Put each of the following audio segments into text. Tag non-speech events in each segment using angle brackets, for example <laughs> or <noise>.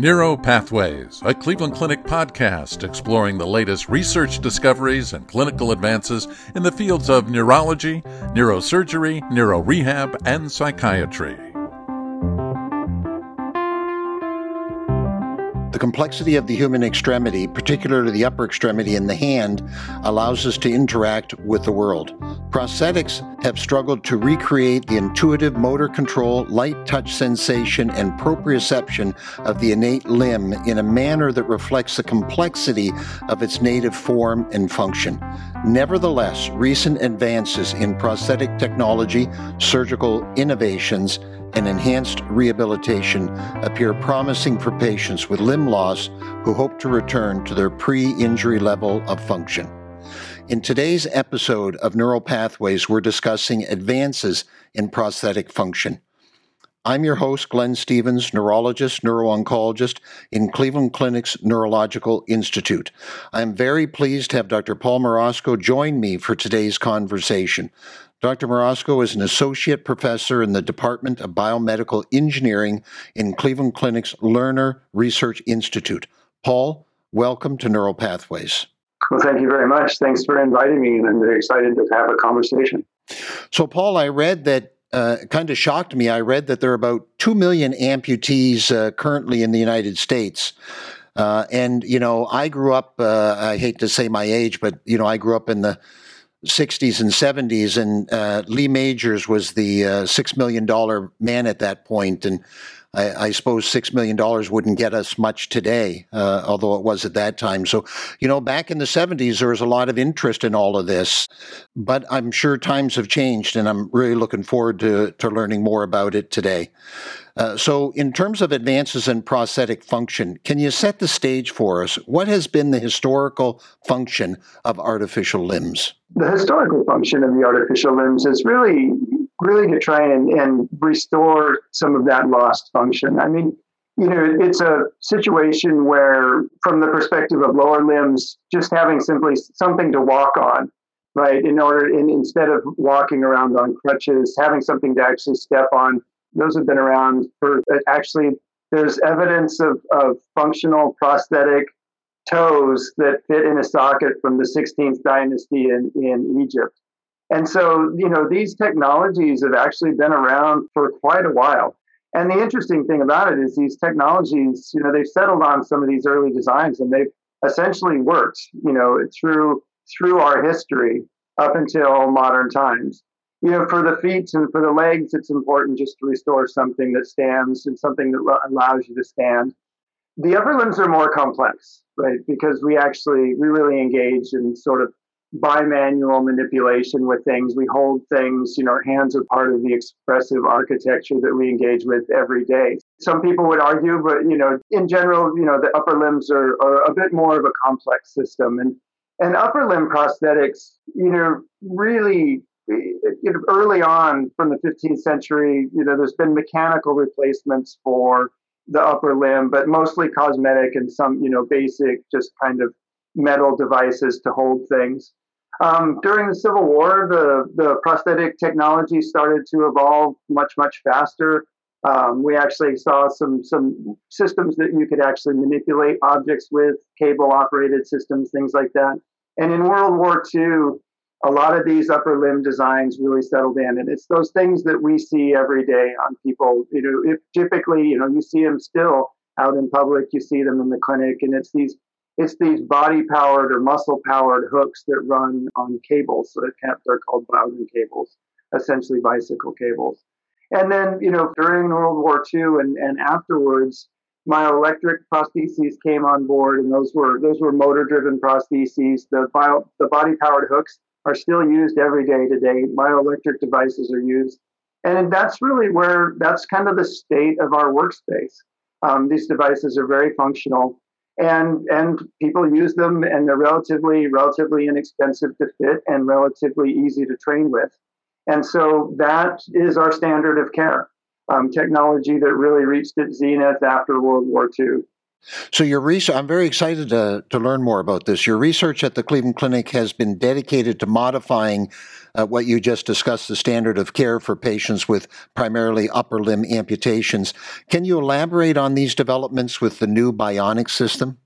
Neuro Pathways, a Cleveland Clinic podcast exploring the latest research discoveries and clinical advances in the fields of neurology, neurosurgery, neurorehab, and psychiatry. Complexity of the human extremity, particularly the upper extremity in the hand, allows us to interact with the world. Prosthetics have struggled to recreate the intuitive motor control, light touch sensation, and proprioception of the innate limb in a manner that reflects the complexity of its native form and function. Nevertheless, recent advances in prosthetic technology, surgical innovations, and enhanced rehabilitation appear promising for patients with limb loss who hope to return to their pre injury level of function. In today's episode of Neural Pathways, we're discussing advances in prosthetic function. I'm your host, Glen Stevens, neurologist, neurooncologist in Cleveland Clinic's Neurological Institute. I'm very pleased to have Dr. Paul Marasco join me for today's conversation. Dr. Marasco is an associate professor in the Department of Biomedical Engineering in Cleveland Clinic's Lerner Research Institute. Paul, welcome to Neural Pathways. Well, thank you very much. Thanks for inviting me, and I'm very excited to have a conversation. So, Paul, I read that uh, kind of shocked me. I read that there are about 2 million amputees uh, currently in the United States. Uh, and, you know, I grew up, uh, I hate to say my age, but, you know, I grew up in the 60s and 70s, and uh, Lee Majors was the uh, $6 million man at that point, and I, I suppose $6 million wouldn't get us much today, uh, although it was at that time. So, you know, back in the 70s, there was a lot of interest in all of this, but I'm sure times have changed, and I'm really looking forward to, to learning more about it today. Uh, so, in terms of advances in prosthetic function, can you set the stage for us? What has been the historical function of artificial limbs? The historical function of the artificial limbs is really, really to try and, and restore some of that lost function. I mean, you know, it's a situation where, from the perspective of lower limbs, just having simply something to walk on, right, in order, in, instead of walking around on crutches, having something to actually step on those have been around for uh, actually there's evidence of, of functional prosthetic toes that fit in a socket from the 16th dynasty in, in Egypt. And so, you know, these technologies have actually been around for quite a while. And the interesting thing about it is these technologies, you know, they've settled on some of these early designs and they've essentially worked, you know, through through our history up until modern times you know, for the feet and for the legs, it's important just to restore something that stands and something that allows you to stand. The upper limbs are more complex, right? Because we actually we really engage in sort of bimanual manipulation with things. We hold things, you know, our hands are part of the expressive architecture that we engage with every day. Some people would argue, but you know, in general, you know, the upper limbs are, are a bit more of a complex system. And and upper limb prosthetics, you know, really eh, you know, early on from the 15th century, you know, there's been mechanical replacements for the upper limb, but mostly cosmetic and some, you know, basic, just kind of metal devices to hold things. Um, during the Civil War, the, the prosthetic technology started to evolve much, much faster. Um, we actually saw some some systems that you could actually manipulate objects with, cable operated systems, things like that. And in World War II, a lot of these upper limb designs really settled in and it's those things that we see every day on people you know typically you know you see them still out in public you see them in the clinic and it's these it's these body powered or muscle powered hooks that run on cables so they're called Bowden cables essentially bicycle cables and then you know during world war ii and, and afterwards myoelectric prostheses came on board and those were those were motor driven prostheses the bio, the body powered hooks are still used every day today. Myoelectric devices are used. And that's really where that's kind of the state of our workspace. Um, these devices are very functional and and people use them and they're relatively relatively inexpensive to fit and relatively easy to train with. And so that is our standard of care. Um, technology that really reached its zenith after World War II. So your research, I'm very excited to, to learn more about this. Your research at the Cleveland Clinic has been dedicated to modifying uh, what you just discussed, the standard of care for patients with primarily upper limb amputations. Can you elaborate on these developments with the new bionic system?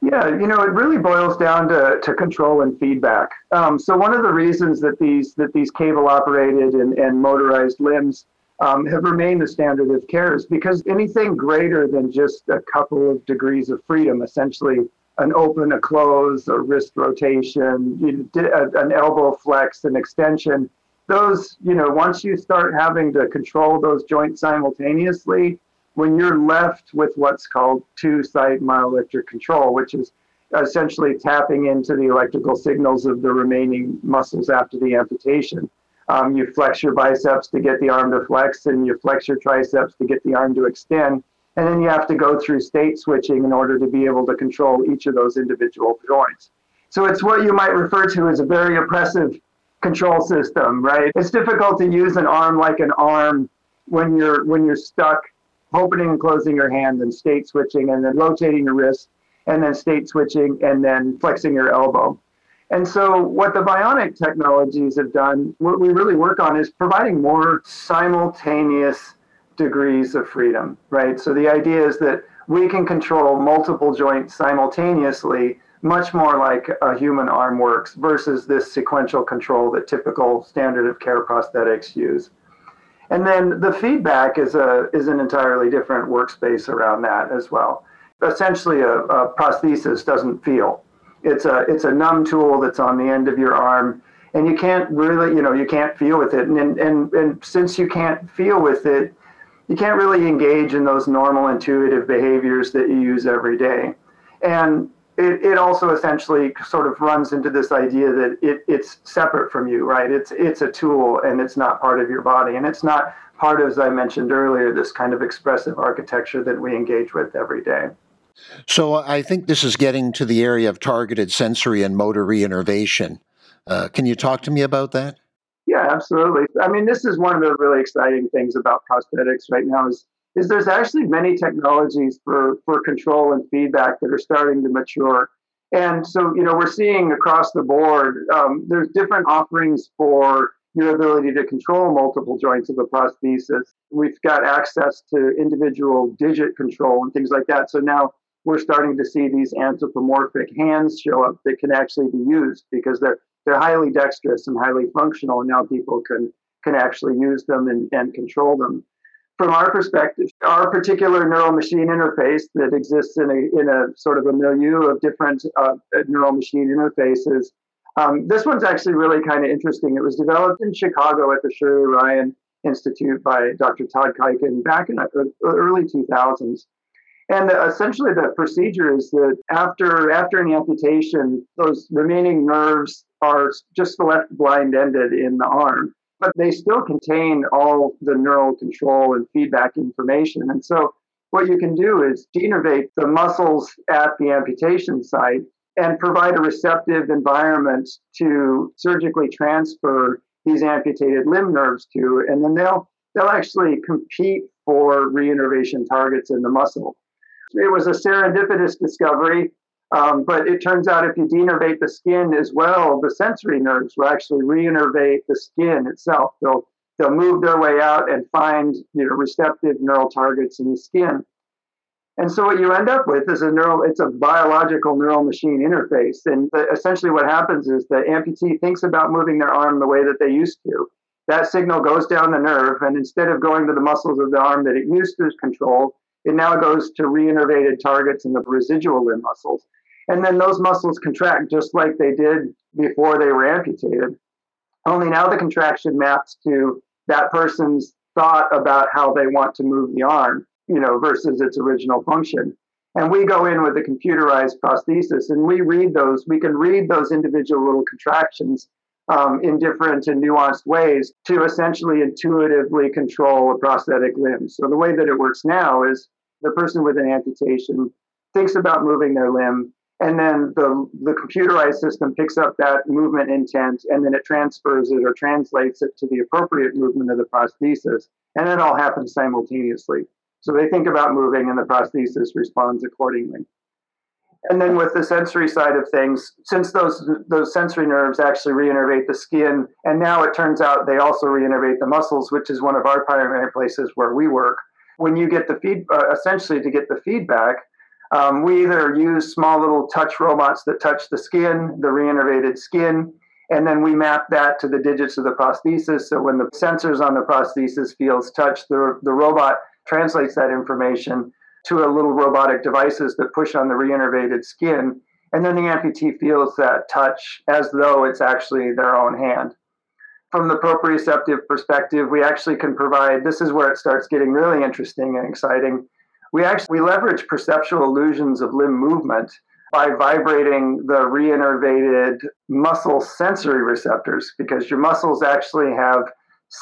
Yeah, you know, it really boils down to, to control and feedback. Um, so one of the reasons that these that these cable operated and, and motorized limbs um, have remained the standard of care is because anything greater than just a couple of degrees of freedom, essentially an open, a close, a wrist rotation, an elbow flex, an extension, those, you know, once you start having to control those joints simultaneously, when you're left with what's called two site myoelectric control, which is essentially tapping into the electrical signals of the remaining muscles after the amputation um, you flex your biceps to get the arm to flex, and you flex your triceps to get the arm to extend. And then you have to go through state switching in order to be able to control each of those individual joints. So it's what you might refer to as a very oppressive control system, right? It's difficult to use an arm like an arm when you're when you're stuck opening and closing your hand and state switching and then rotating your wrist and then state switching and then flexing your elbow. And so, what the bionic technologies have done, what we really work on is providing more simultaneous degrees of freedom, right? So, the idea is that we can control multiple joints simultaneously, much more like a human arm works versus this sequential control that typical standard of care prosthetics use. And then the feedback is a is an entirely different workspace around that as well. Essentially, a, a prosthesis doesn't feel it's a it's a numb tool that's on the end of your arm, and you can't really you know you can't feel with it. And and and since you can't feel with it, you can't really engage in those normal intuitive behaviors that you use every day. And it, it also essentially sort of runs into this idea that it, it's separate from you, right? It's it's a tool and it's not part of your body, and it's not part of, as I mentioned earlier, this kind of expressive architecture that we engage with every day. So I think this is getting to the area of targeted sensory and motor reinnervation. Uh, can you talk to me about that? Yeah, absolutely. I mean, this is one of the really exciting things about prosthetics right now is is there's actually many technologies for for control and feedback that are starting to mature. And so, you know, we're seeing across the board, um, there's different offerings for your ability to control multiple joints of a prosthesis. We've got access to individual digit control and things like that. So now we're starting to see these anthropomorphic hands show up that can actually be used because they're they're highly dexterous and highly functional, and now people can can actually use them and, and control them. From our perspective, our particular neural machine interface that exists in a in a sort of a milieu of different uh, neural machine interfaces. Um, this one's actually really kind of interesting. It was developed in Chicago at the Shirley Ryan Institute by Dr. Todd Kuiken back in the early 2000s. And essentially, the procedure is that after after an amputation, those remaining nerves are just left blind ended in the arm, but they still contain all the neural control and feedback information. And so, what you can do is denervate the muscles at the amputation site and provide a receptive environment to surgically transfer these amputated limb nerves to, and then they'll they'll actually compete for reinnervation targets in the muscle. It was a serendipitous discovery, um, but it turns out if you denervate the skin as well, the sensory nerves will actually reinnervate the skin itself. They'll they'll move their way out and find you know receptive neural targets in the skin. And so what you end up with is a neural, it's a biological neural machine interface. And the, essentially what happens is the amputee thinks about moving their arm the way that they used to. That signal goes down the nerve, and instead of going to the muscles of the arm that it used to control, it now goes to reinnervated targets in the residual limb muscles. And then those muscles contract just like they did before they were amputated. Only now the contraction maps to that person's thought about how they want to move the arm, you know, versus its original function. And we go in with a computerized prosthesis and we read those, we can read those individual little contractions um, in different and nuanced ways to essentially intuitively control a prosthetic limb. So the way that it works now is the person with an amputation thinks about moving their limb, and then the, the computerized system picks up that movement intent and then it transfers it or translates it to the appropriate movement of the prosthesis. And it all happens simultaneously. So they think about moving, and the prosthesis responds accordingly. And then with the sensory side of things, since those those sensory nerves actually reinnervate the skin, and now it turns out they also reinnervate the muscles, which is one of our primary places where we work. When you get the feed, uh, essentially to get the feedback, um, we either use small little touch robots that touch the skin, the reinnervated skin, and then we map that to the digits of the prosthesis. So when the sensors on the prosthesis feels touch, the, the robot translates that information to a little robotic devices that push on the reinnervated skin. And then the amputee feels that touch as though it's actually their own hand. From the proprioceptive perspective, we actually can provide this is where it starts getting really interesting and exciting. We actually we leverage perceptual illusions of limb movement by vibrating the reinnervated muscle sensory receptors because your muscles actually have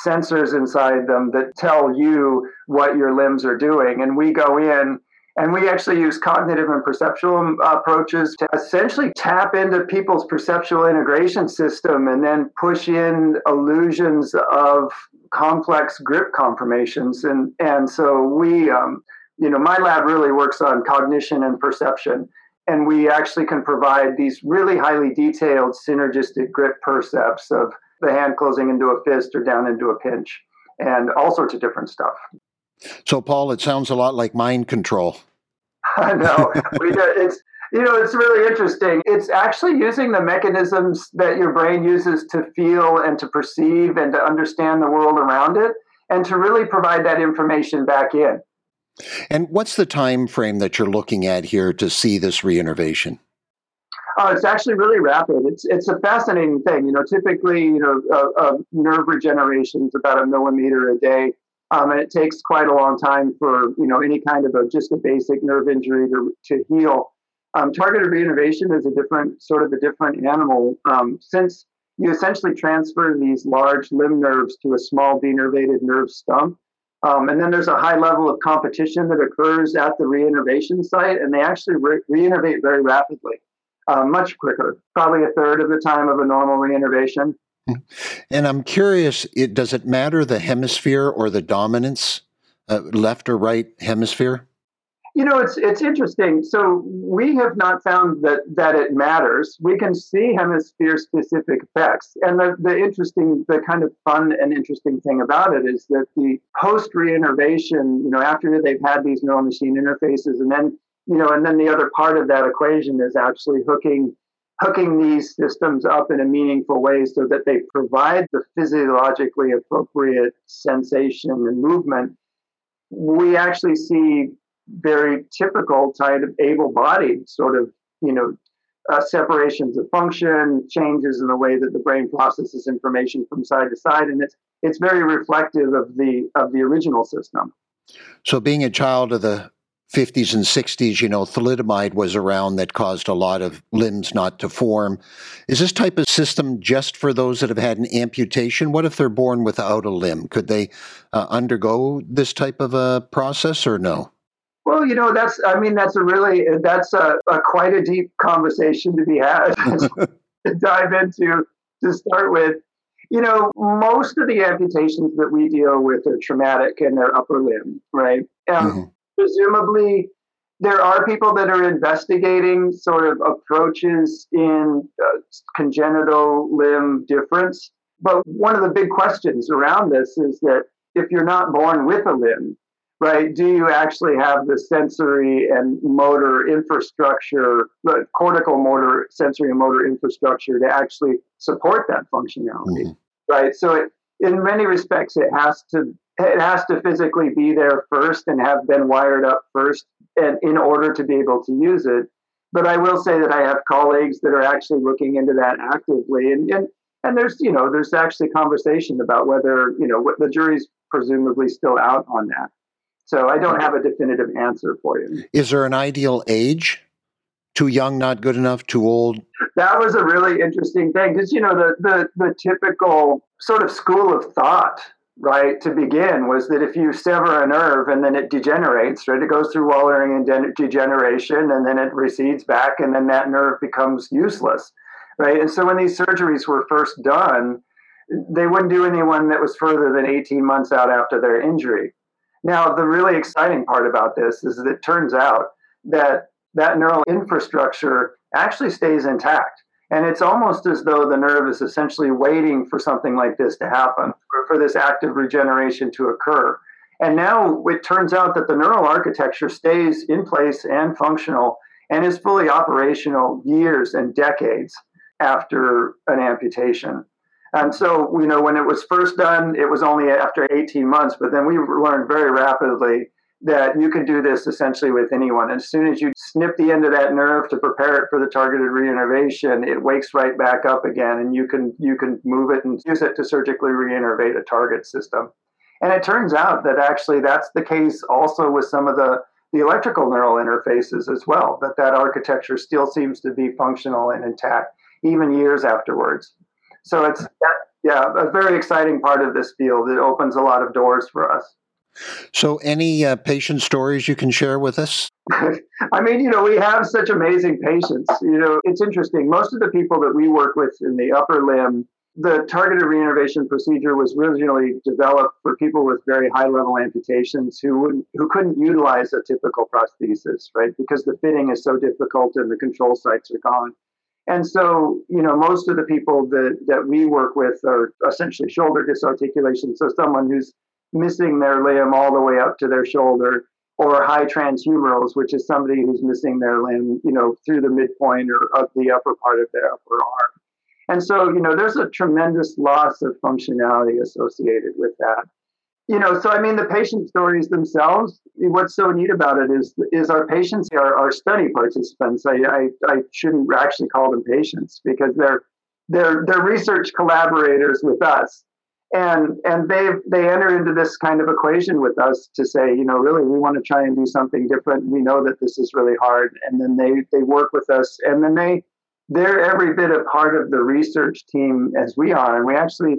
sensors inside them that tell you what your limbs are doing. And we go in and we actually use cognitive and perceptual approaches to essentially tap into people's perceptual integration system and then push in illusions of complex grip conformations. And, and so we, um, you know, my lab really works on cognition and perception. And we actually can provide these really highly detailed synergistic grip percepts of the hand closing into a fist or down into a pinch and all sorts of different stuff. So, Paul, it sounds a lot like mind control. <laughs> I know. it's you know it's really interesting. It's actually using the mechanisms that your brain uses to feel and to perceive and to understand the world around it, and to really provide that information back in. And what's the time frame that you're looking at here to see this reinnervation? Oh, it's actually really rapid. It's it's a fascinating thing. You know, typically, you know, uh, uh, nerve regeneration is about a millimeter a day, um, and it takes quite a long time for you know any kind of a just a basic nerve injury to to heal. Um, targeted reinnervation is a different sort of a different animal um, since you essentially transfer these large limb nerves to a small denervated nerve stump. Um, and then there's a high level of competition that occurs at the reinnervation site, and they actually re- reinnervate very rapidly uh, much quicker, probably a third of the time of a normal reinnervation. And I'm curious, it, does it matter the hemisphere or the dominance, uh, left or right hemisphere? You know, it's it's interesting. So we have not found that that it matters. We can see hemisphere specific effects, and the the interesting, the kind of fun and interesting thing about it is that the post reinnervation, you know, after they've had these neural machine interfaces, and then you know, and then the other part of that equation is actually hooking hooking these systems up in a meaningful way so that they provide the physiologically appropriate sensation and movement. We actually see very typical type of able-bodied sort of, you know, uh, separations of function, changes in the way that the brain processes information from side to side, and it's it's very reflective of the of the original system. So, being a child of the 50s and 60s, you know, thalidomide was around that caused a lot of limbs not to form. Is this type of system just for those that have had an amputation? What if they're born without a limb? Could they uh, undergo this type of a process or no? Well, you know, that's, I mean, that's a really, that's a, a quite a deep conversation to be had <laughs> <laughs> to dive into to start with. You know, most of the amputations that we deal with are traumatic in their upper limb, right? Um, mm-hmm presumably there are people that are investigating sort of approaches in uh, congenital limb difference. But one of the big questions around this is that if you're not born with a limb, right, do you actually have the sensory and motor infrastructure, the cortical motor, sensory and motor infrastructure to actually support that functionality, mm-hmm. right? So it, in many respects, it has to it has to physically be there first and have been wired up first and in order to be able to use it. But i will say that i have colleagues that are actually looking into that actively. And and, and there's you know there's actually conversation about whether you know what the jury's presumably still out on that. So i don't have a definitive answer for you. Is there an ideal age? Too young not good enough too old? That was a really interesting thing because you know the, the the typical sort of school of thought right, to begin was that if you sever a nerve and then it degenerates, right, it goes through Wallerian degeneration and then it recedes back and then that nerve becomes useless, right? And so when these surgeries were first done, they wouldn't do anyone that was further than 18 months out after their injury. Now, the really exciting part about this is that it turns out that that neural infrastructure actually stays intact. And it's almost as though the nerve is essentially waiting for something like this to happen, for, this active regeneration to occur. And now it turns out that the neural architecture stays in place and functional and is fully operational years and decades after an amputation. And so, you know, when it was first done, it was only after 18 months, but then we learned very rapidly that you can do this essentially with anyone. As soon as you snip the end of that nerve to prepare it for the targeted reinnervation, it wakes right back up again, and you can you can move it and use it to surgically reinnervate a target system. And it turns out that actually that's the case also with some of the the electrical neural interfaces as well. That that architecture still seems to be functional and intact even years afterwards. So it's yeah, a very exciting part of this field. It opens a lot of doors for us. So, any uh, patient stories you can share with us? <laughs> I mean, you know, we have such amazing patients. You know, it's interesting. Most of the people that we work with in the upper limb, the targeted reinnervation procedure was originally developed for people with very high level amputations who who couldn't utilize a typical prosthesis, right? Because the fitting is so difficult and the control sites are gone. And so, you know, most of the people that, that we work with are essentially shoulder disarticulation. So someone who's missing their limb all the way up to their shoulder, or high transhumerals, which is somebody who's missing their limb, you know, through the midpoint or up the upper part of their upper arm. And so, you know, there's a tremendous loss of functionality associated with that. You know, so I mean, the patient stories themselves. What's so neat about it is, is our patients are our study participants. I, I, I shouldn't actually call them patients because they're they're they're research collaborators with us and and they they enter into this kind of equation with us to say you know really we want to try and do something different. We know that this is really hard. And then they they work with us. And then they they're every bit a part of the research team as we are. And we actually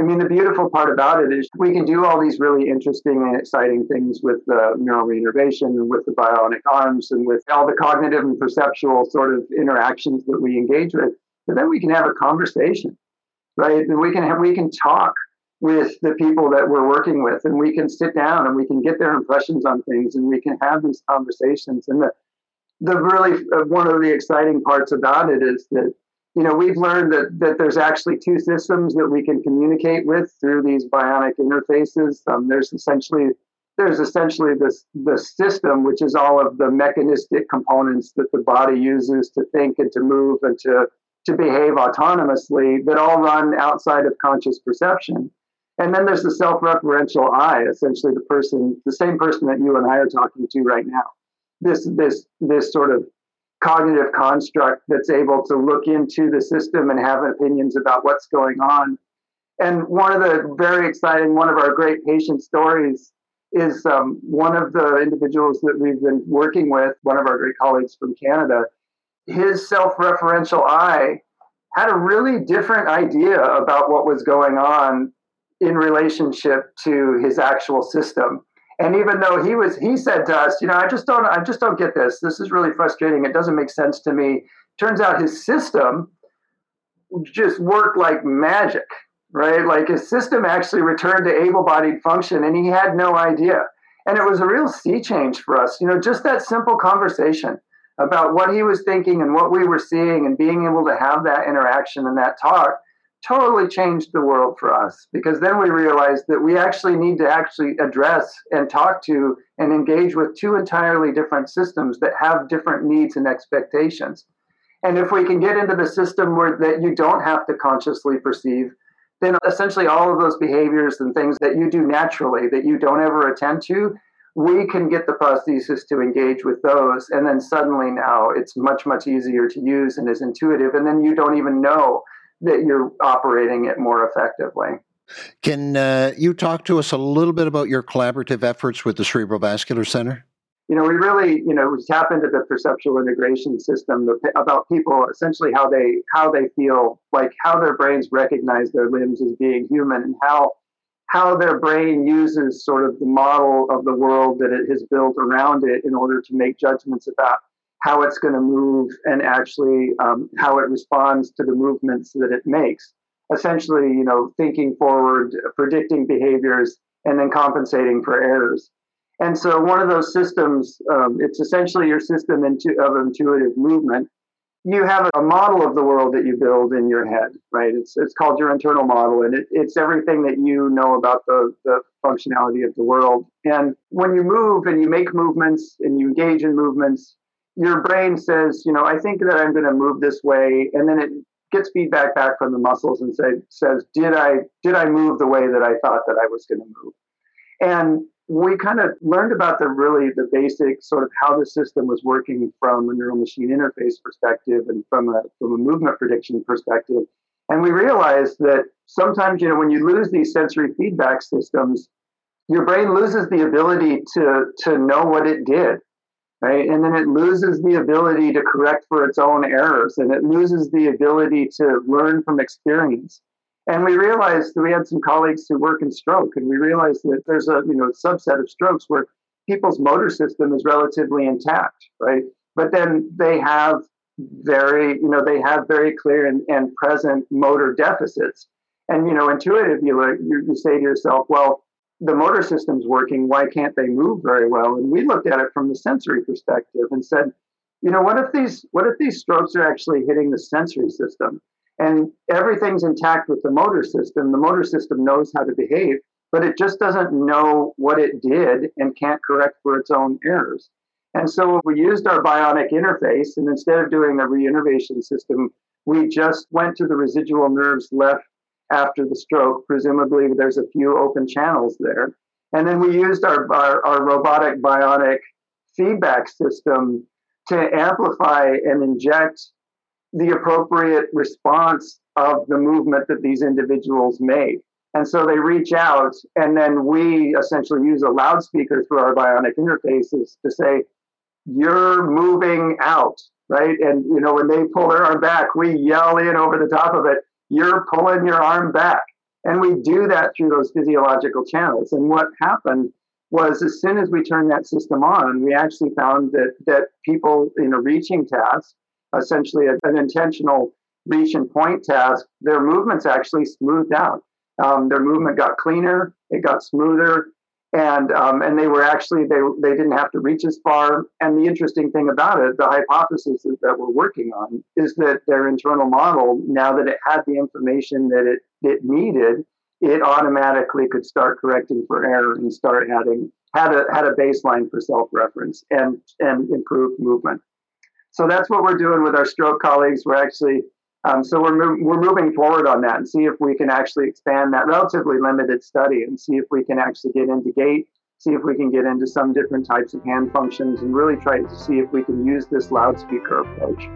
i mean the beautiful part about it is we can do all these really interesting and exciting things with the neural reinnervation and with the bionic arms and with all the cognitive and perceptual sort of interactions that we engage with. But then we can have a conversation right? And we can have, we can talk with the people that we're working with, and we can sit down and we can get their impressions on things, and we can have these conversations. And the the really uh, one of the exciting parts about it is that you know we've learned that that there's actually two systems that we can communicate with through these bionic interfaces. Um, there's essentially there's essentially this the system, which is all of the mechanistic components that the body uses to think and to move and to to behave autonomously that all run outside of conscious perception. And then there's the self-referential I, essentially the person, the same person that you and I are talking to right now. This this this sort of cognitive construct that's able to look into the system and have opinions about what's going on. And one of the very exciting, one of our great patient stories is um, one of the individuals that we've been working with, one of our great colleagues from Canada, his self referential I had a really different idea about what was going on in relationship to his actual system. And even though he was, he said to us, you know, I just don't, I just don't get this. This is really frustrating. It doesn't make sense to me. Turns out his system just worked like magic, right? Like his system actually returned to able-bodied function, and he had no idea. And it was a real sea change for us. You know, just that simple conversation about what he was thinking and what we were seeing and being able to have that interaction and that talk totally changed the world for us. Because then we realized that we actually need to actually address and talk to and engage with two entirely different systems that have different needs and expectations. And if we can get into the system where that you don't have to consciously perceive then essentially all of those behaviors and things that you do naturally that you don't ever attend to we can get the prosthesis to engage with those and then suddenly now it's much much easier to use and is intuitive and then you don't even know that you're operating it more effectively. Can uh, you talk to us a little bit about your collaborative efforts with the cerebrovascular center? You know we really you know we tap into the perceptual integration system about people essentially how they how they feel like how their brains recognize their limbs as being human and how how their brain uses sort of the model of the world that it has built around it in order to make judgments about how it's going to move and actually um, how it responds to the movements that it makes. Essentially, you know, thinking forward, predicting behaviors, and then compensating for errors. And so one of those systems, um, it's essentially your system of intuitive movement. You have a model of the world that you build in your head, right? It's, it's called your internal model, and it, it's everything that you know about the, the functionality of the world. And when you move and you make movements and you engage in movements, your brain says, you know, I think that I'm going to move this way, and then it gets feedback back from the muscles and say, says, did I did I move the way that I thought that I was going to move? And we kind of learned about the really the basic sort of how the system was working from a neural machine interface perspective and from a from a movement prediction perspective. And we realized that sometimes, you know, when you lose these sensory feedback systems, your brain loses the ability to to know what it did right? And then it loses the ability to correct for its own errors and it loses the ability to learn from experience. And we realized that we had some colleagues who work in stroke, and we realized that there's a you know subset of strokes where people's motor system is relatively intact, right? But then they have very you know they have very clear and, and present motor deficits. And you know, intuitively, you, you say to yourself, well, the motor system's working. Why can't they move very well? And we looked at it from the sensory perspective and said, you know, what if these what if these strokes are actually hitting the sensory system and everything's intact with the motor system? The motor system knows how to behave, but it just doesn't know what it did and can't correct for its own errors. And so we used our bionic interface, and instead of doing a reinnervation system, we just went to the residual nerves left after the stroke. Presumably, there's a few open channels there. And then we used our, our, our robotic bionic feedback system to amplify and inject the appropriate response of the movement that these individuals made. And so they reach out, and then we essentially use a loudspeaker through our bionic interfaces to say, You're moving out, right? And, you know, when they pull their arm back, we yell in over the top of it, you're pulling your arm back. And we do that through those physiological channels. And what happened was as soon as we turned that system on, we actually found that that people in a reaching task, essentially an intentional reach and point task, their movements actually smoothed out. Um, their movement got cleaner, it got smoother, and um, and they were actually they they didn't have to reach as far. And the interesting thing about it, the hypothesis that we're working on, is that their internal model, now that it had the information that it it needed, it automatically could start correcting for error and start having had a had a baseline for self reference and and improved movement. So that's what we're doing with our stroke colleagues. We're actually um, so we're, we're moving forward on that and see if we can actually expand that relatively limited study and see if we can actually get into gait, see if we can get into some different types of hand functions and really try to see if we can use this loudspeaker approach.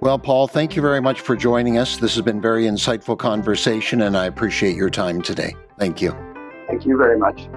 Well, Paul, thank you very much for joining us. This has been very insightful conversation and I appreciate your time today. Thank you. Thank you very much.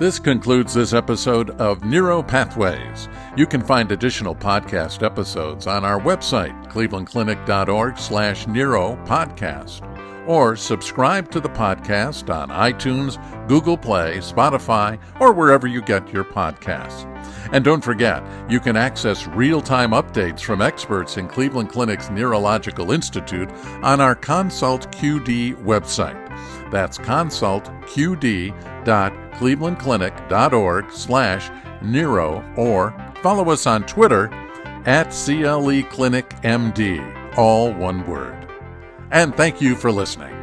This concludes this episode of Neuro Pathways. You can find additional podcast episodes on our website, clevelandclinic.org slash neuro podcast, or subscribe to the podcast on iTunes, Google Play, Spotify, or wherever you get your podcasts. And don't forget, you can access real time updates from experts in Cleveland Clinic's Neurological Institute on our Consult QD website. That's consultqd.clevelandclinic.org slash neuro or follow us on Twitter at CLE Clinic MD, all one word. And thank you for listening.